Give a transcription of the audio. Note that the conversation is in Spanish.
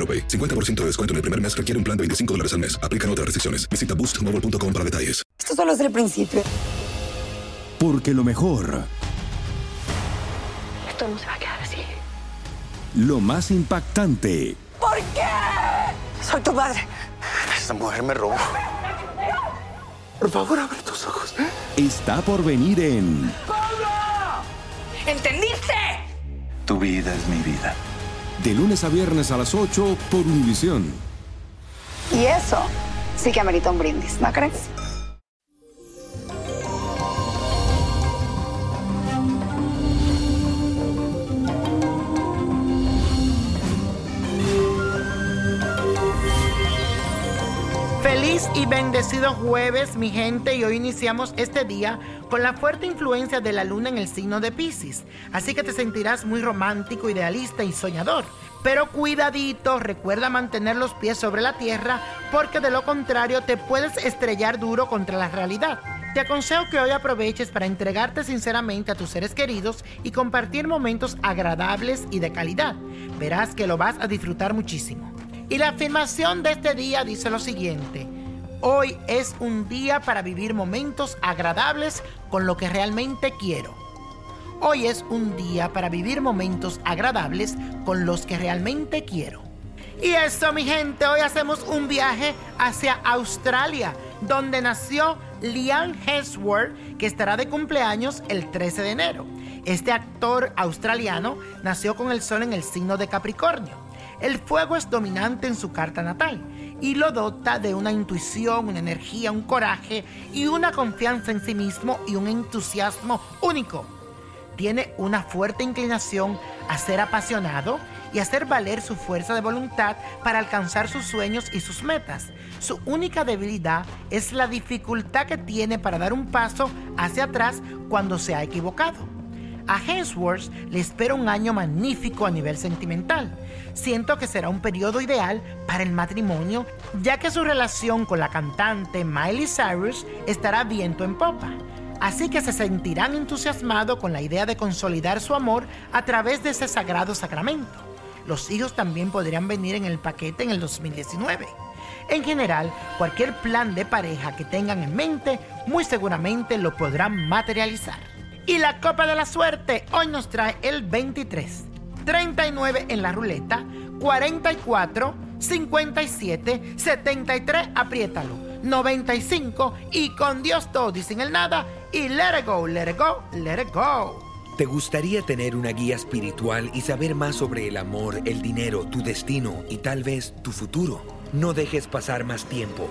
AroPay. 50% de descuento en el primer mes requiere un plan de 25 dólares al mes. Aplican otras restricciones. Visita boostmobile.com para detalles. Esto solo es el principio. Porque lo mejor, Esto no se va a quedar así. lo más impactante, ¿Por qué? Soy tu padre. Esta mujer me robó. Por favor, abre tus ojos. está por venir en ¿Entendiste? Tu vida es mi vida. De lunes a viernes a las 8 por Univisión. Y eso sí que amerita un brindis, ¿no crees? Y bendecido jueves, mi gente, y hoy iniciamos este día con la fuerte influencia de la luna en el signo de Pisces. Así que te sentirás muy romántico, idealista y soñador. Pero cuidadito, recuerda mantener los pies sobre la tierra porque de lo contrario te puedes estrellar duro contra la realidad. Te aconsejo que hoy aproveches para entregarte sinceramente a tus seres queridos y compartir momentos agradables y de calidad. Verás que lo vas a disfrutar muchísimo. Y la afirmación de este día dice lo siguiente. Hoy es un día para vivir momentos agradables con lo que realmente quiero. Hoy es un día para vivir momentos agradables con los que realmente quiero. Y eso, mi gente, hoy hacemos un viaje hacia Australia, donde nació Liam Hemsworth, que estará de cumpleaños el 13 de enero. Este actor australiano nació con el sol en el signo de Capricornio. El fuego es dominante en su carta natal y lo dota de una intuición, una energía, un coraje y una confianza en sí mismo y un entusiasmo único. Tiene una fuerte inclinación a ser apasionado y hacer valer su fuerza de voluntad para alcanzar sus sueños y sus metas. Su única debilidad es la dificultad que tiene para dar un paso hacia atrás cuando se ha equivocado. A Hemsworth le espera un año magnífico a nivel sentimental. Siento que será un periodo ideal para el matrimonio, ya que su relación con la cantante Miley Cyrus estará viento en popa. Así que se sentirán entusiasmados con la idea de consolidar su amor a través de ese sagrado sacramento. Los hijos también podrían venir en el paquete en el 2019. En general, cualquier plan de pareja que tengan en mente, muy seguramente lo podrán materializar. Y la copa de la suerte hoy nos trae el 23, 39 en la ruleta, 44, 57, 73, apriétalo, 95 y con Dios todo y sin el nada y let it go, let it go, let it go. ¿Te gustaría tener una guía espiritual y saber más sobre el amor, el dinero, tu destino y tal vez tu futuro? No dejes pasar más tiempo.